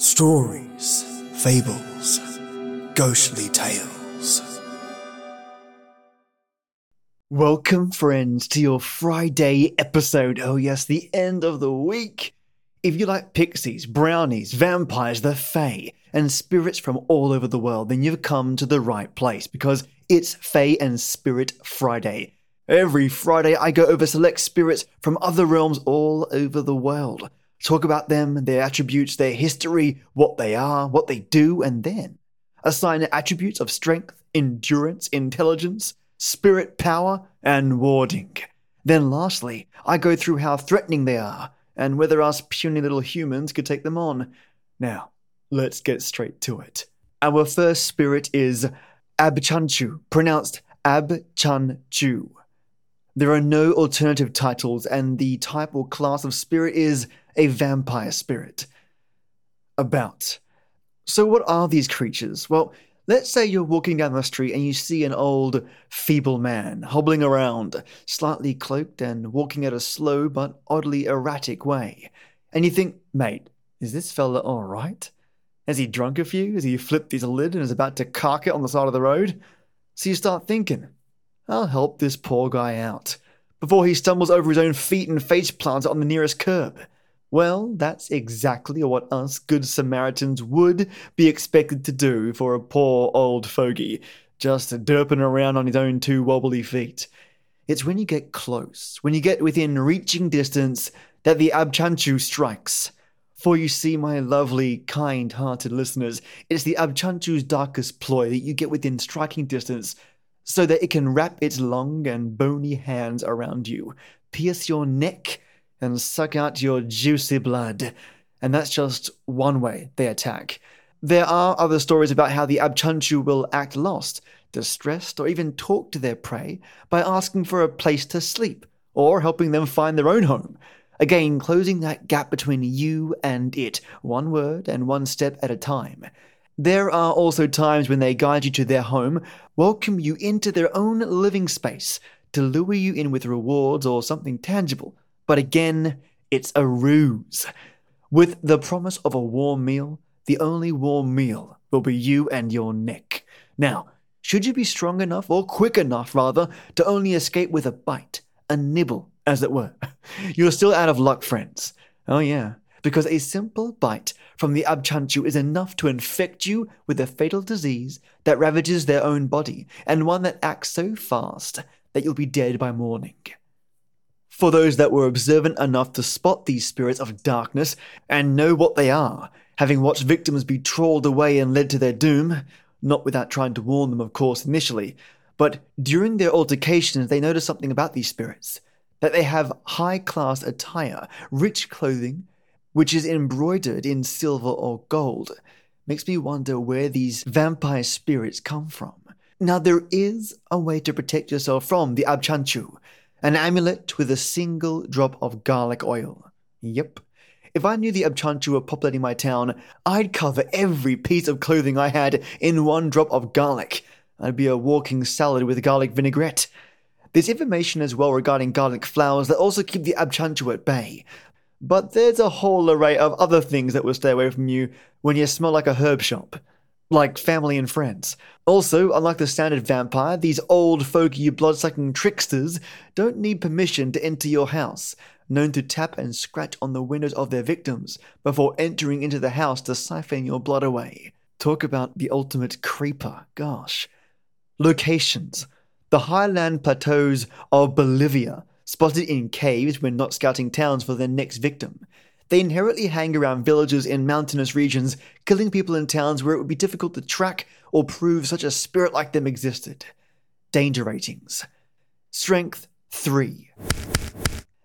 Stories, fables, ghostly tales. Welcome, friends, to your Friday episode. Oh, yes, the end of the week. If you like pixies, brownies, vampires, the Fae, and spirits from all over the world, then you've come to the right place because it's Fae and Spirit Friday. Every Friday, I go over select spirits from other realms all over the world, talk about them, their attributes, their history, what they are, what they do, and then assign attributes of strength, endurance, intelligence, spirit power, and warding. Then, lastly, I go through how threatening they are and whether us puny little humans could take them on. Now, let's get straight to it. Our first spirit is Abchanchu, pronounced Abchanchu. There are no alternative titles, and the type or class of spirit is a vampire spirit. About. So, what are these creatures? Well, let's say you're walking down the street and you see an old, feeble man hobbling around, slightly cloaked and walking at a slow but oddly erratic way. And you think, mate, is this fella alright? Has he drunk a few? Has he flipped his lid and is about to cark it on the side of the road? So you start thinking, I'll help this poor guy out before he stumbles over his own feet and face plants on the nearest curb. Well, that's exactly what us good Samaritans would be expected to do for a poor old fogey, just derping around on his own two wobbly feet. It's when you get close, when you get within reaching distance, that the Abchanchu strikes. For you see, my lovely, kind hearted listeners, it's the Abchanchu's darkest ploy that you get within striking distance so that it can wrap its long and bony hands around you, pierce your neck, and suck out your juicy blood. And that's just one way they attack. There are other stories about how the Abchanchu will act lost, distressed, or even talk to their prey by asking for a place to sleep, or helping them find their own home. Again, closing that gap between you and it, one word and one step at a time. There are also times when they guide you to their home, welcome you into their own living space, to lure you in with rewards or something tangible. But again, it's a ruse. With the promise of a warm meal, the only warm meal will be you and your neck. Now, should you be strong enough, or quick enough rather, to only escape with a bite, a nibble, as it were, you're still out of luck, friends. Oh, yeah, because a simple bite from the Abchanchu is enough to infect you with a fatal disease that ravages their own body, and one that acts so fast that you'll be dead by morning. For those that were observant enough to spot these spirits of darkness and know what they are, having watched victims be trawled away and led to their doom, not without trying to warn them, of course, initially, but during their altercations, they notice something about these spirits that they have high class attire, rich clothing, which is embroidered in silver or gold. Makes me wonder where these vampire spirits come from. Now, there is a way to protect yourself from the Abchanchu an amulet with a single drop of garlic oil. Yep. If I knew the Abchanchu were populating my town, I'd cover every piece of clothing I had in one drop of garlic. I'd be a walking salad with garlic vinaigrette. There's information as well regarding garlic flowers that also keep the Abchanchu at bay. But there's a whole array of other things that will stay away from you when you smell like a herb shop. Like family and friends. Also, unlike the standard vampire, these old fogey blood-sucking tricksters don't need permission to enter your house, known to tap and scratch on the windows of their victims before entering into the house to siphon your blood away. Talk about the ultimate creeper, gosh. Locations. The highland plateaus of Bolivia, spotted in caves when not scouting towns for their next victim. They inherently hang around villages in mountainous regions, killing people in towns where it would be difficult to track or prove such a spirit like them existed. Danger ratings Strength 3.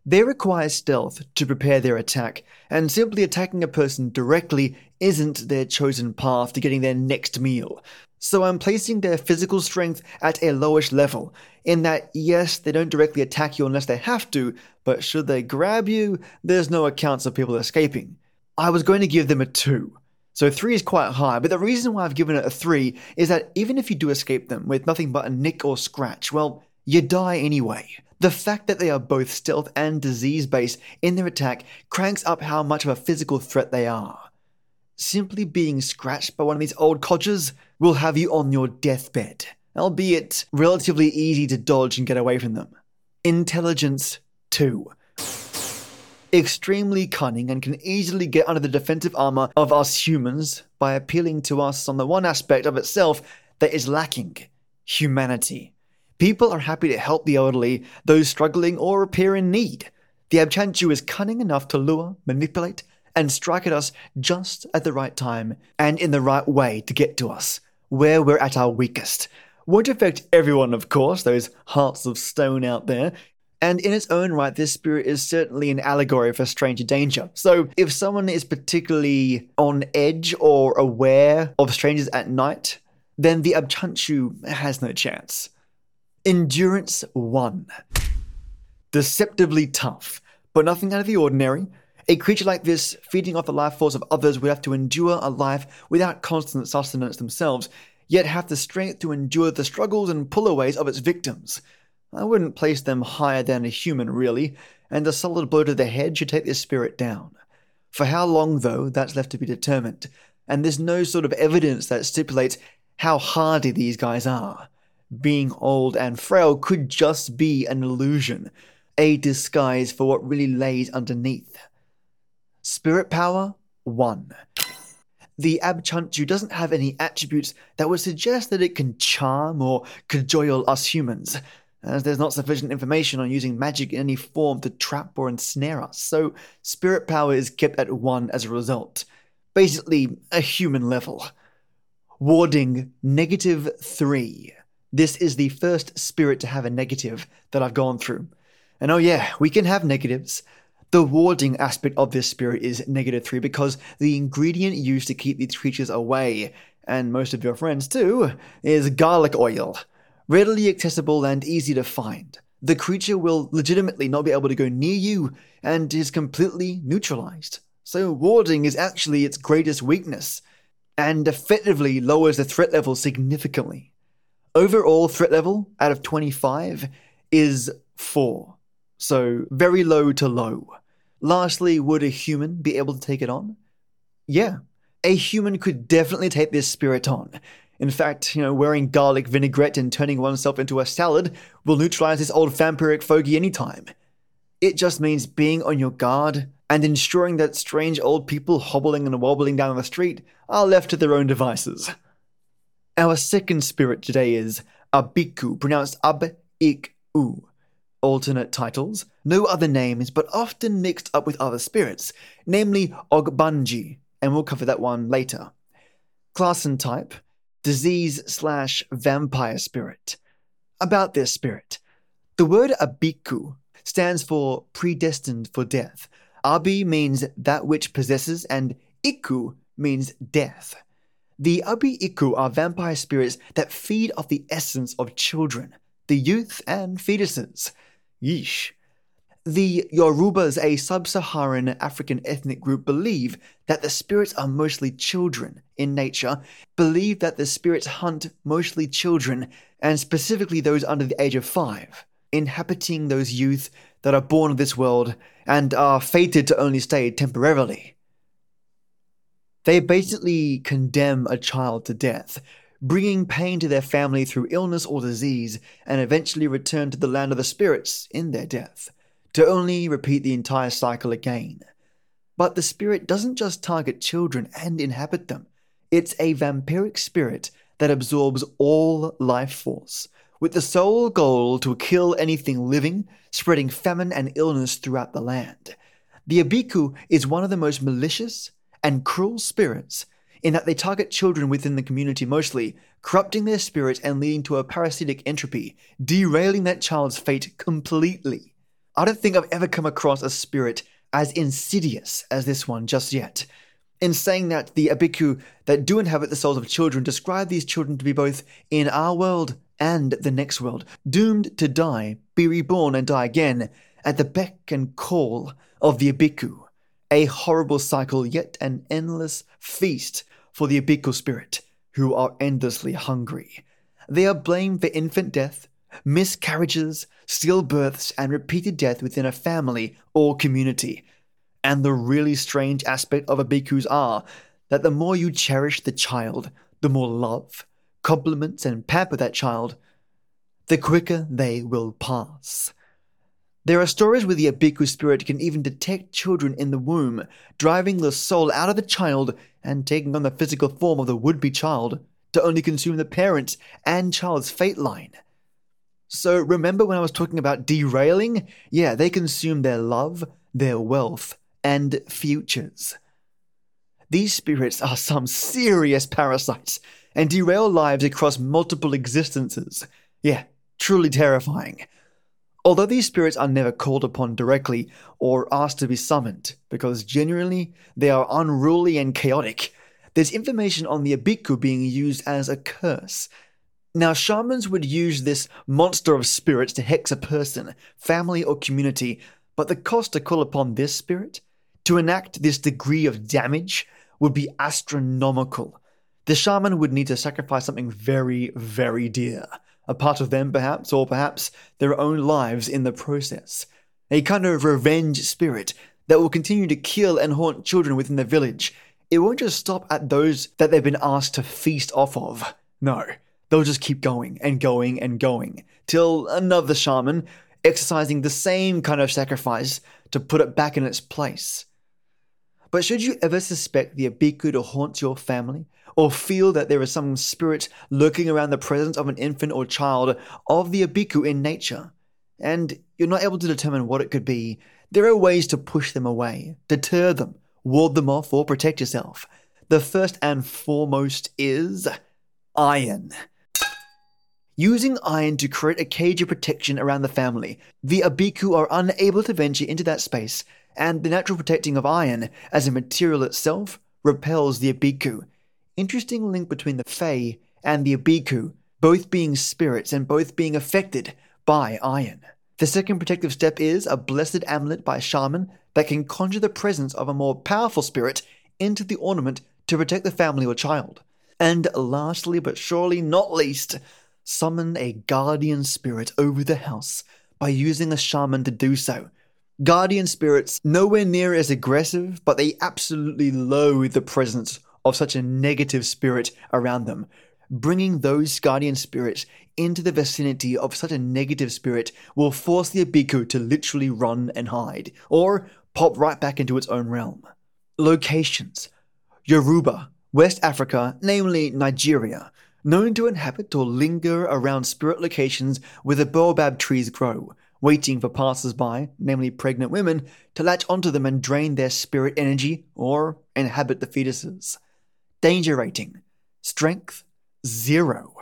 They require stealth to prepare their attack, and simply attacking a person directly isn't their chosen path to getting their next meal. So I'm placing their physical strength at a lowish level, in that yes, they don't directly attack you unless they have to, but should they grab you, there's no accounts of people escaping. I was going to give them a 2. So 3 is quite high, but the reason why I've given it a 3 is that even if you do escape them with nothing but a nick or scratch, well, you die anyway. The fact that they are both stealth and disease based in their attack cranks up how much of a physical threat they are. simply being scratched by one of these old codgers will have you on your deathbed, albeit relatively easy to dodge and get away from them. Intelligence 2. Extremely cunning and can easily get under the defensive armor of us humans by appealing to us on the one aspect of itself that is lacking humanity. People are happy to help the elderly, those struggling or appear in need. The Abchanchu is cunning enough to lure, manipulate, and strike at us just at the right time and in the right way to get to us, where we're at our weakest. Won't affect everyone, of course, those hearts of stone out there. And in its own right, this spirit is certainly an allegory for stranger danger. So if someone is particularly on edge or aware of strangers at night, then the Abchanchu has no chance. Endurance 1. Deceptively tough, but nothing out of the ordinary. A creature like this, feeding off the life force of others, would have to endure a life without constant sustenance themselves, yet have the strength to endure the struggles and pullaways of its victims. I wouldn't place them higher than a human, really, and a solid blow to the head should take this spirit down. For how long, though, that's left to be determined, and there's no sort of evidence that stipulates how hardy these guys are. Being old and frail could just be an illusion, a disguise for what really lays underneath. Spirit power 1. The Abchanchu doesn't have any attributes that would suggest that it can charm or cajole us humans, as there's not sufficient information on using magic in any form to trap or ensnare us, so spirit power is kept at 1 as a result. Basically, a human level. Warding negative 3. This is the first spirit to have a negative that I've gone through. And oh, yeah, we can have negatives. The warding aspect of this spirit is negative 3 because the ingredient used to keep these creatures away, and most of your friends too, is garlic oil. Readily accessible and easy to find. The creature will legitimately not be able to go near you and is completely neutralized. So, warding is actually its greatest weakness and effectively lowers the threat level significantly. Overall threat level out of 25 is 4. So very low to low. Lastly, would a human be able to take it on? Yeah, a human could definitely take this spirit on. In fact, you know, wearing garlic vinaigrette and turning oneself into a salad will neutralize this old vampiric fogey anytime. It just means being on your guard and ensuring that strange old people hobbling and wobbling down the street are left to their own devices. Our second spirit today is Abiku, pronounced Ab Ik U. Alternate titles, no other names, but often mixed up with other spirits, namely Ogbanje, and we'll cover that one later. Class and type, disease slash vampire spirit. About this spirit, the word Abiku stands for predestined for death. Abi means that which possesses, and Iku means death. The Abi Iku are vampire spirits that feed off the essence of children, the youth and fetuses. Yeesh. The Yorubas, a sub Saharan African ethnic group, believe that the spirits are mostly children in nature, believe that the spirits hunt mostly children, and specifically those under the age of five, inhabiting those youth that are born of this world and are fated to only stay temporarily. They basically condemn a child to death, bringing pain to their family through illness or disease, and eventually return to the land of the spirits in their death, to only repeat the entire cycle again. But the spirit doesn't just target children and inhabit them, it's a vampiric spirit that absorbs all life force, with the sole goal to kill anything living, spreading famine and illness throughout the land. The Abiku is one of the most malicious and cruel spirits in that they target children within the community mostly, corrupting their spirit and leading to a parasitic entropy, derailing that child's fate completely. I don't think I've ever come across a spirit as insidious as this one just yet. In saying that, the Abiku that do inhabit the souls of children describe these children to be both in our world and the next world, doomed to die, be reborn, and die again at the beck and call of the Abiku. A horrible cycle, yet an endless feast for the Abiku spirit, who are endlessly hungry. They are blamed for infant death, miscarriages, stillbirths, and repeated death within a family or community. And the really strange aspect of Abikus are that the more you cherish the child, the more love, compliments, and pamper that child, the quicker they will pass. There are stories where the Abiku spirit can even detect children in the womb, driving the soul out of the child and taking on the physical form of the would be child to only consume the parent and child's fate line. So, remember when I was talking about derailing? Yeah, they consume their love, their wealth, and futures. These spirits are some serious parasites and derail lives across multiple existences. Yeah, truly terrifying. Although these spirits are never called upon directly or asked to be summoned, because genuinely they are unruly and chaotic, there's information on the Abiku being used as a curse. Now, shamans would use this monster of spirits to hex a person, family, or community, but the cost to call upon this spirit, to enact this degree of damage, would be astronomical. The shaman would need to sacrifice something very, very dear. A part of them, perhaps, or perhaps their own lives in the process. A kind of revenge spirit that will continue to kill and haunt children within the village. It won't just stop at those that they've been asked to feast off of. No, they'll just keep going and going and going till another shaman exercising the same kind of sacrifice to put it back in its place. But should you ever suspect the Abiku to haunt your family, or feel that there is some spirit lurking around the presence of an infant or child of the Abiku in nature, and you're not able to determine what it could be, there are ways to push them away, deter them, ward them off, or protect yourself. The first and foremost is iron. Using iron to create a cage of protection around the family, the Abiku are unable to venture into that space, and the natural protecting of iron as a material itself repels the Abiku. Interesting link between the Fae and the Abiku, both being spirits and both being affected by iron. The second protective step is a blessed amulet by a shaman that can conjure the presence of a more powerful spirit into the ornament to protect the family or child. And lastly, but surely not least, summon a guardian spirit over the house by using a shaman to do so. Guardian spirits, nowhere near as aggressive, but they absolutely loathe the presence of such a negative spirit around them. Bringing those guardian spirits into the vicinity of such a negative spirit will force the Abiku to literally run and hide, or pop right back into its own realm. Locations Yoruba, West Africa, namely Nigeria, known to inhabit or linger around spirit locations where the baobab trees grow, waiting for passers by, namely pregnant women, to latch onto them and drain their spirit energy or inhabit the fetuses. Danger rating Strength Zero.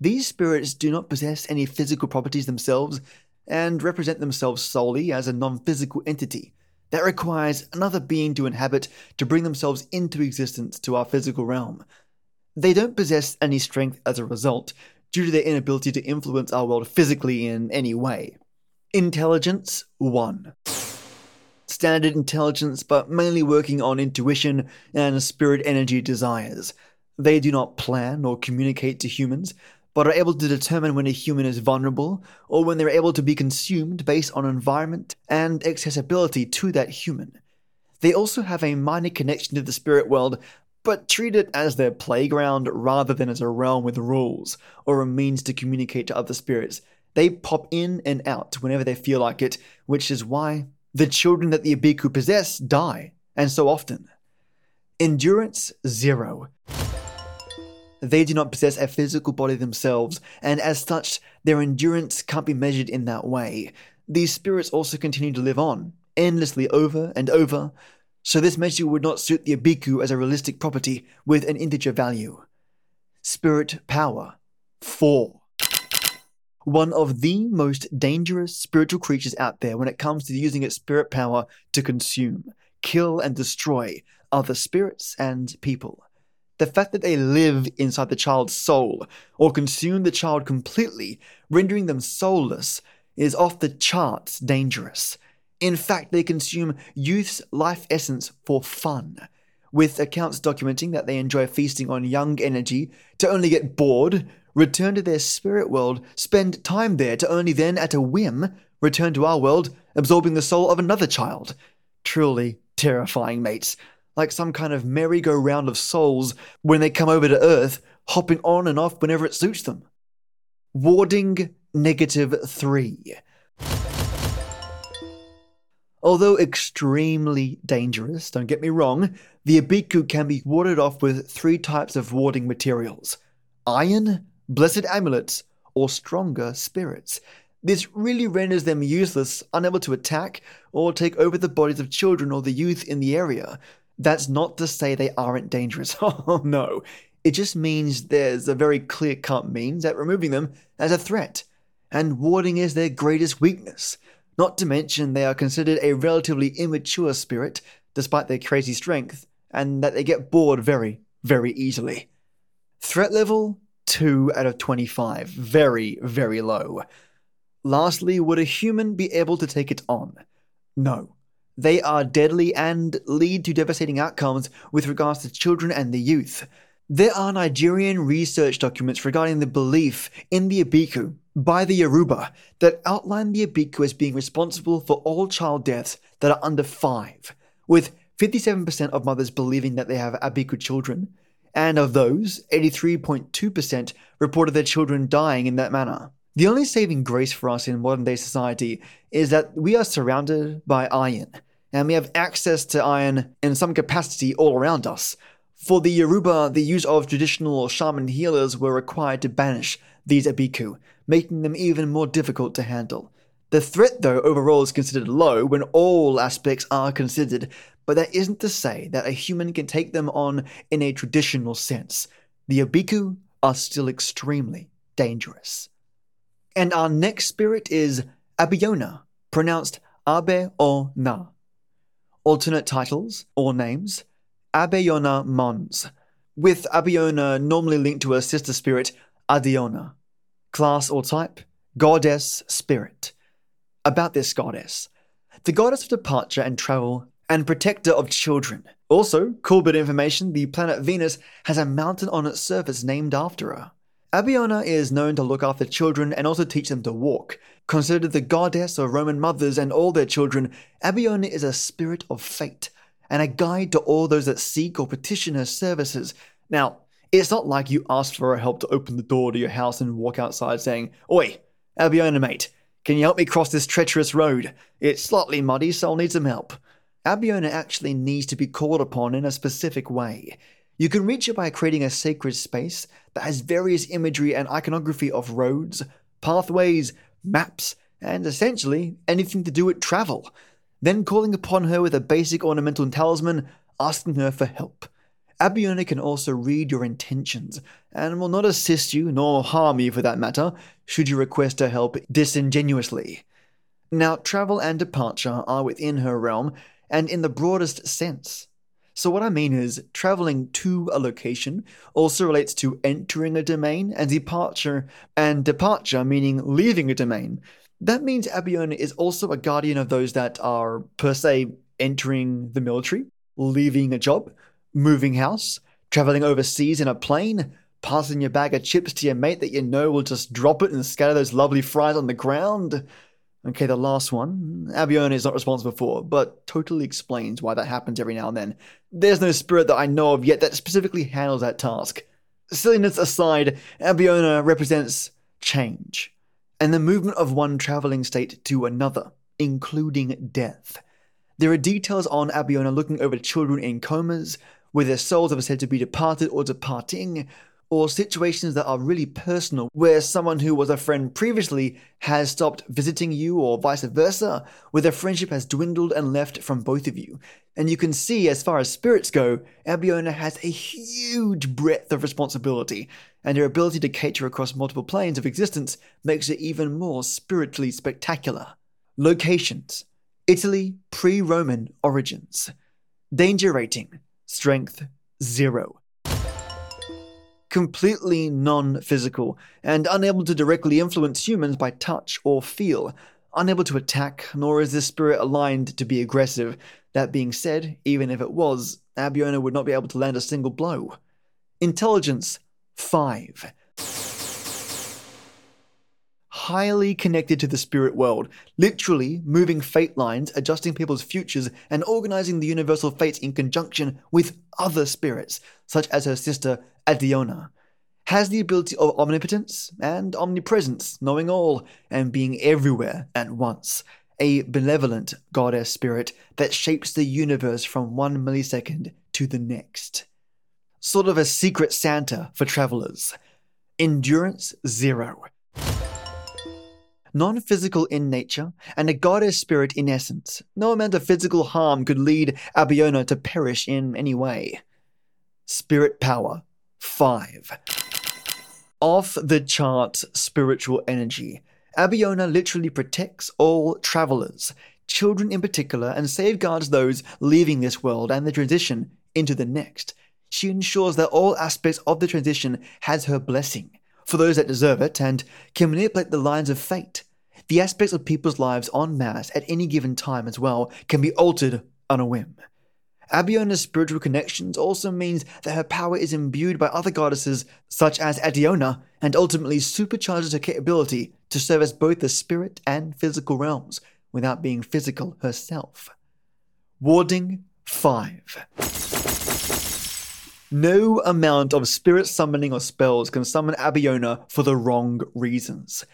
These spirits do not possess any physical properties themselves and represent themselves solely as a non physical entity that requires another being to inhabit to bring themselves into existence to our physical realm. They don't possess any strength as a result, due to their inability to influence our world physically in any way. Intelligence 1. Standard intelligence, but mainly working on intuition and spirit energy desires. They do not plan or communicate to humans, but are able to determine when a human is vulnerable or when they're able to be consumed based on environment and accessibility to that human. They also have a minor connection to the spirit world, but treat it as their playground rather than as a realm with rules or a means to communicate to other spirits. They pop in and out whenever they feel like it, which is why the children that the Abiku possess die, and so often. Endurance zero. They do not possess a physical body themselves, and as such, their endurance can't be measured in that way. These spirits also continue to live on, endlessly over and over, so this measure would not suit the Abiku as a realistic property with an integer value. Spirit Power 4. One of the most dangerous spiritual creatures out there when it comes to using its spirit power to consume, kill, and destroy other spirits and people. The fact that they live inside the child's soul or consume the child completely, rendering them soulless, is off the charts dangerous. In fact, they consume youth's life essence for fun, with accounts documenting that they enjoy feasting on young energy to only get bored, return to their spirit world, spend time there to only then, at a whim, return to our world, absorbing the soul of another child. Truly terrifying, mates. like some kind of merry-go-round of souls when they come over to Earth, hopping on and off whenever it suits them. Warding negative 3. Although extremely dangerous, don't get me wrong, the Abiku can be warded off with three types of warding materials iron, blessed amulets, or stronger spirits. This really renders them useless, unable to attack or take over the bodies of children or the youth in the area. That's not to say they aren't dangerous. Oh no. It just means there's a very clear cut means at removing them as a threat, and warding is their greatest weakness. Not to mention, they are considered a relatively immature spirit, despite their crazy strength, and that they get bored very, very easily. Threat level 2 out of 25. Very, very low. Lastly, would a human be able to take it on? No. They are deadly and lead to devastating outcomes with regards to children and the youth. There are Nigerian research documents regarding the belief in the Abiku by the Yoruba that outline the Abiku as being responsible for all child deaths that are under five, with 57% of mothers believing that they have Abiku children, and of those, 83.2% reported their children dying in that manner. The only saving grace for us in modern day society is that we are surrounded by iron, and we have access to iron in some capacity all around us. For the Yoruba, the use of traditional shaman healers were required to banish these abiku, making them even more difficult to handle. The threat, though, overall is considered low when all aspects are considered, but that isn't to say that a human can take them on in a traditional sense. The abiku are still extremely dangerous. And our next spirit is Abeona, pronounced Abe or Na. Alternate titles or names Abeona Mons, with Abeona normally linked to her sister spirit, Adeona. Class or type Goddess Spirit. About this goddess the goddess of departure and travel and protector of children. Also, cool bit of information the planet Venus has a mountain on its surface named after her. Abeona is known to look after children and also teach them to walk. Considered the goddess of Roman mothers and all their children, Abeona is a spirit of fate and a guide to all those that seek or petition her services. Now, it's not like you asked for her help to open the door to your house and walk outside saying, Oi, Abeona mate, can you help me cross this treacherous road? It's slightly muddy, so I'll need some help. Abeona actually needs to be called upon in a specific way. You can reach it by creating a sacred space that has various imagery and iconography of roads, pathways, maps, and essentially anything to do with travel. Then calling upon her with a basic ornamental talisman, asking her for help. Abeona can also read your intentions and will not assist you nor harm you for that matter should you request her help disingenuously. Now, travel and departure are within her realm and in the broadest sense. So, what I mean is, traveling to a location also relates to entering a domain, and departure, and departure meaning leaving a domain. That means Abeona is also a guardian of those that are, per se, entering the military, leaving a job, moving house, traveling overseas in a plane, passing your bag of chips to your mate that you know will just drop it and scatter those lovely fries on the ground. Okay, the last one, Abeona is not responsible for, but totally explains why that happens every now and then. There's no spirit that I know of yet that specifically handles that task. Silliness aside, Abeona represents change, and the movement of one traveling state to another, including death. There are details on Abeona looking over children in comas, where their souls are said to be departed or departing, or situations that are really personal, where someone who was a friend previously has stopped visiting you, or vice versa, where the friendship has dwindled and left from both of you. And you can see, as far as spirits go, Abeona has a huge breadth of responsibility, and her ability to cater across multiple planes of existence makes it even more spiritually spectacular. Locations Italy pre Roman origins. Danger rating Strength 0 completely non physical, and unable to directly influence humans by touch or feel, unable to attack, nor is this spirit aligned to be aggressive. That being said, even if it was, Abeona would not be able to land a single blow. Intelligence 5. highly connected to the spirit world, literally moving fate lines, adjusting people's futures, and organizing the universal fates in conjunction with other spirits, such as her sister Adeona. Has the ability of omnipotence and omnipresence, knowing all and being everywhere at once. A benevolent goddess spirit that shapes the universe from one millisecond to the next. Sort of a secret Santa for travelers. Endurance zero non physical in nature, and a goddess spirit in essence. No amount of physical harm could lead Abeona to perish in any way. Spirit power 5. Off the chart spiritual energy. Abeona literally protects all travelers, children in particular, and safeguards those leaving this world and the transition into the next. She ensures that all aspects of the transition has her blessing for those that deserve it and can manipulate the lines of fate. The aspects of people's lives en masse at any given time as well can be altered on a whim. Abeona's spiritual connections also means that her power is imbued by other goddesses such as Adeona and ultimately supercharges her capability to serve as both the spirit and physical realms without being physical herself. Warding 5. No amount of spirit summoning or spells can summon Abeona for the wrong reasons.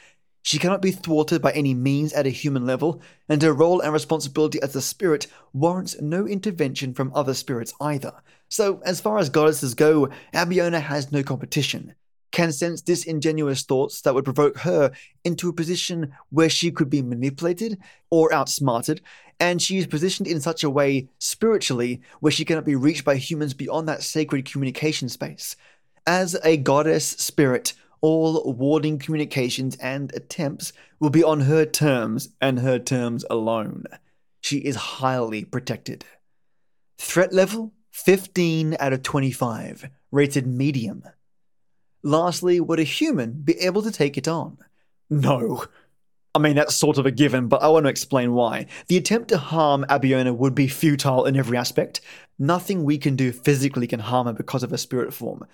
She cannot be thwarted by any means at a human level, and her role and responsibility as a spirit warrants no intervention from other spirits either. So, as far as goddesses go, Abeona has no competition, can sense disingenuous thoughts that would provoke her into a position where she could be manipulated or outsmarted, and she is positioned in such a way spiritually where she cannot be reached by humans beyond that sacred communication space. As a goddess spirit, all warding communications and attempts will be on her terms and her terms alone. She is highly protected. Threat level 15 out of 25, rated medium. Lastly, would a human be able to take it on? No. I mean, that's sort of a given, but I want to explain why. The attempt to harm Abeona would be futile in every aspect. Nothing we can do physically can harm her because of her spirit form.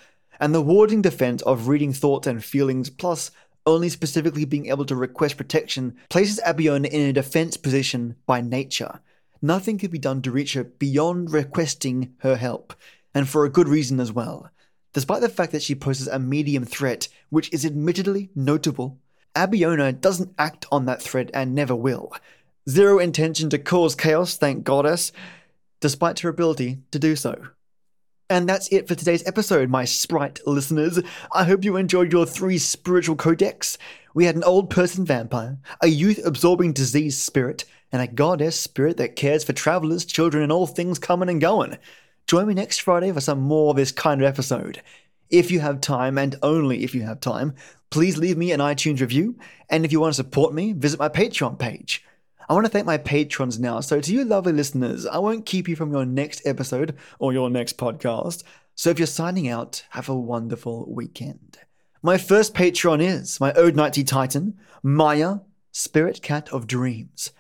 And the warding defense of reading thoughts and feelings, plus only specifically being able to request protection, places Abeona in a defense position by nature. Nothing could be done to reach her beyond requesting her help, and for a good reason as well. Despite the fact that she poses a medium threat, which is admittedly notable, Abeona doesn't act on that threat and never will. Zero intention to cause chaos, thank goddess, despite her ability to do so. And that's it for today's episode, my sprite listeners. I hope you enjoyed your three spiritual codex. We had an old person vampire, a youth absorbing disease spirit, and a goddess spirit that cares for travelers, children, and all things coming and going. Join me next Friday for some more of this kind of episode. If you have time, and only if you have time, please leave me an iTunes review. And if you want to support me, visit my Patreon page. I want to thank my patrons now. So, to you lovely listeners, I won't keep you from your next episode or your next podcast. So, if you're signing out, have a wonderful weekend. My first patron is my Ode Nighty Titan, Maya, Spirit Cat of Dreams.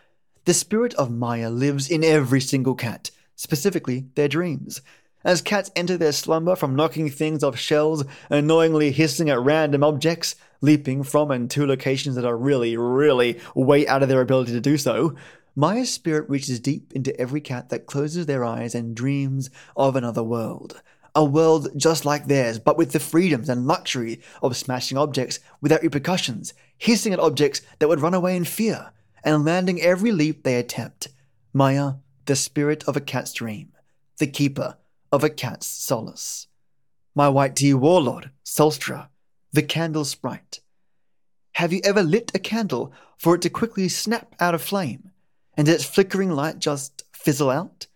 The spirit of Maya lives in every single cat, specifically their dreams. As cats enter their slumber from knocking things off shelves, annoyingly hissing at random objects, leaping from and to locations that are really, really way out of their ability to do so, Maya's spirit reaches deep into every cat that closes their eyes and dreams of another world. A world just like theirs, but with the freedoms and luxury of smashing objects without repercussions, hissing at objects that would run away in fear, and landing every leap they attempt. Maya, the spirit of a cat's dream, the keeper of a cat's solace. My white tea warlord, Solstra, the candle sprite. Have you ever lit a candle for it to quickly snap out of flame, and its flickering light just fizzle out?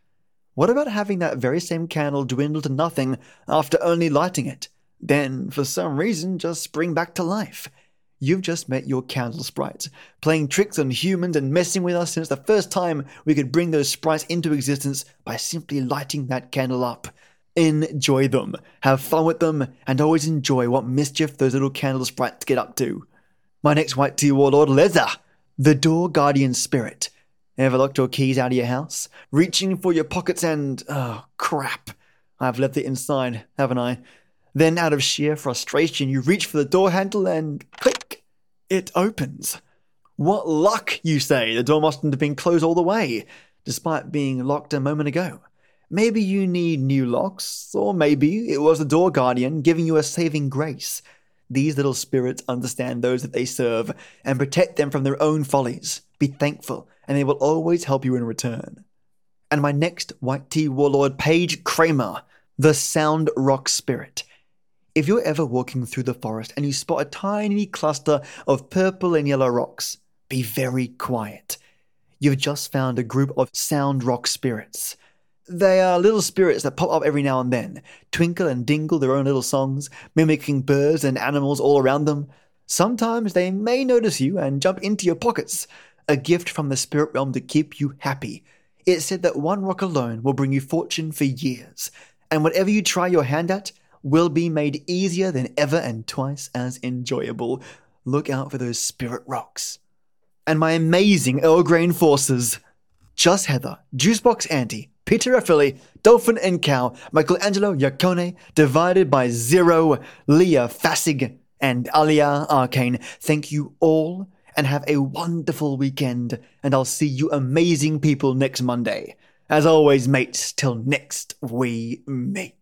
What about having that very same candle dwindle to nothing after only lighting it, then, for some reason, just spring back to life? You've just met your candle sprites, playing tricks on humans and messing with us since the first time we could bring those sprites into existence by simply lighting that candle up. Enjoy them, have fun with them, and always enjoy what mischief those little candle sprites get up to. My next white tea warlord, Leza, the door guardian spirit. Ever locked your keys out of your house? Reaching for your pockets and. Oh, crap. I've left it inside, haven't I? Then, out of sheer frustration, you reach for the door handle and click! It opens. What luck, you say? The door mustn't have been closed all the way, despite being locked a moment ago. Maybe you need new locks, or maybe it was the door guardian giving you a saving grace. These little spirits understand those that they serve and protect them from their own follies. Be thankful, and they will always help you in return. And my next white tea warlord, Paige Kramer, the Sound Rock Spirit. If you're ever walking through the forest and you spot a tiny cluster of purple and yellow rocks, be very quiet. You've just found a group of sound rock spirits. They are little spirits that pop up every now and then, twinkle and dingle their own little songs, mimicking birds and animals all around them. Sometimes they may notice you and jump into your pockets, a gift from the spirit realm to keep you happy. It's said that one rock alone will bring you fortune for years, and whatever you try your hand at, will be made easier than ever and twice as enjoyable. Look out for those spirit rocks. And my amazing Earl Grey forces. Just Heather, Juicebox Andy, Peter Affili, Dolphin and Cow, Michelangelo Yacone, divided by zero, Leah Fassig, and Alia Arcane. Thank you all and have a wonderful weekend, and I'll see you amazing people next Monday. As always, mates, till next we meet.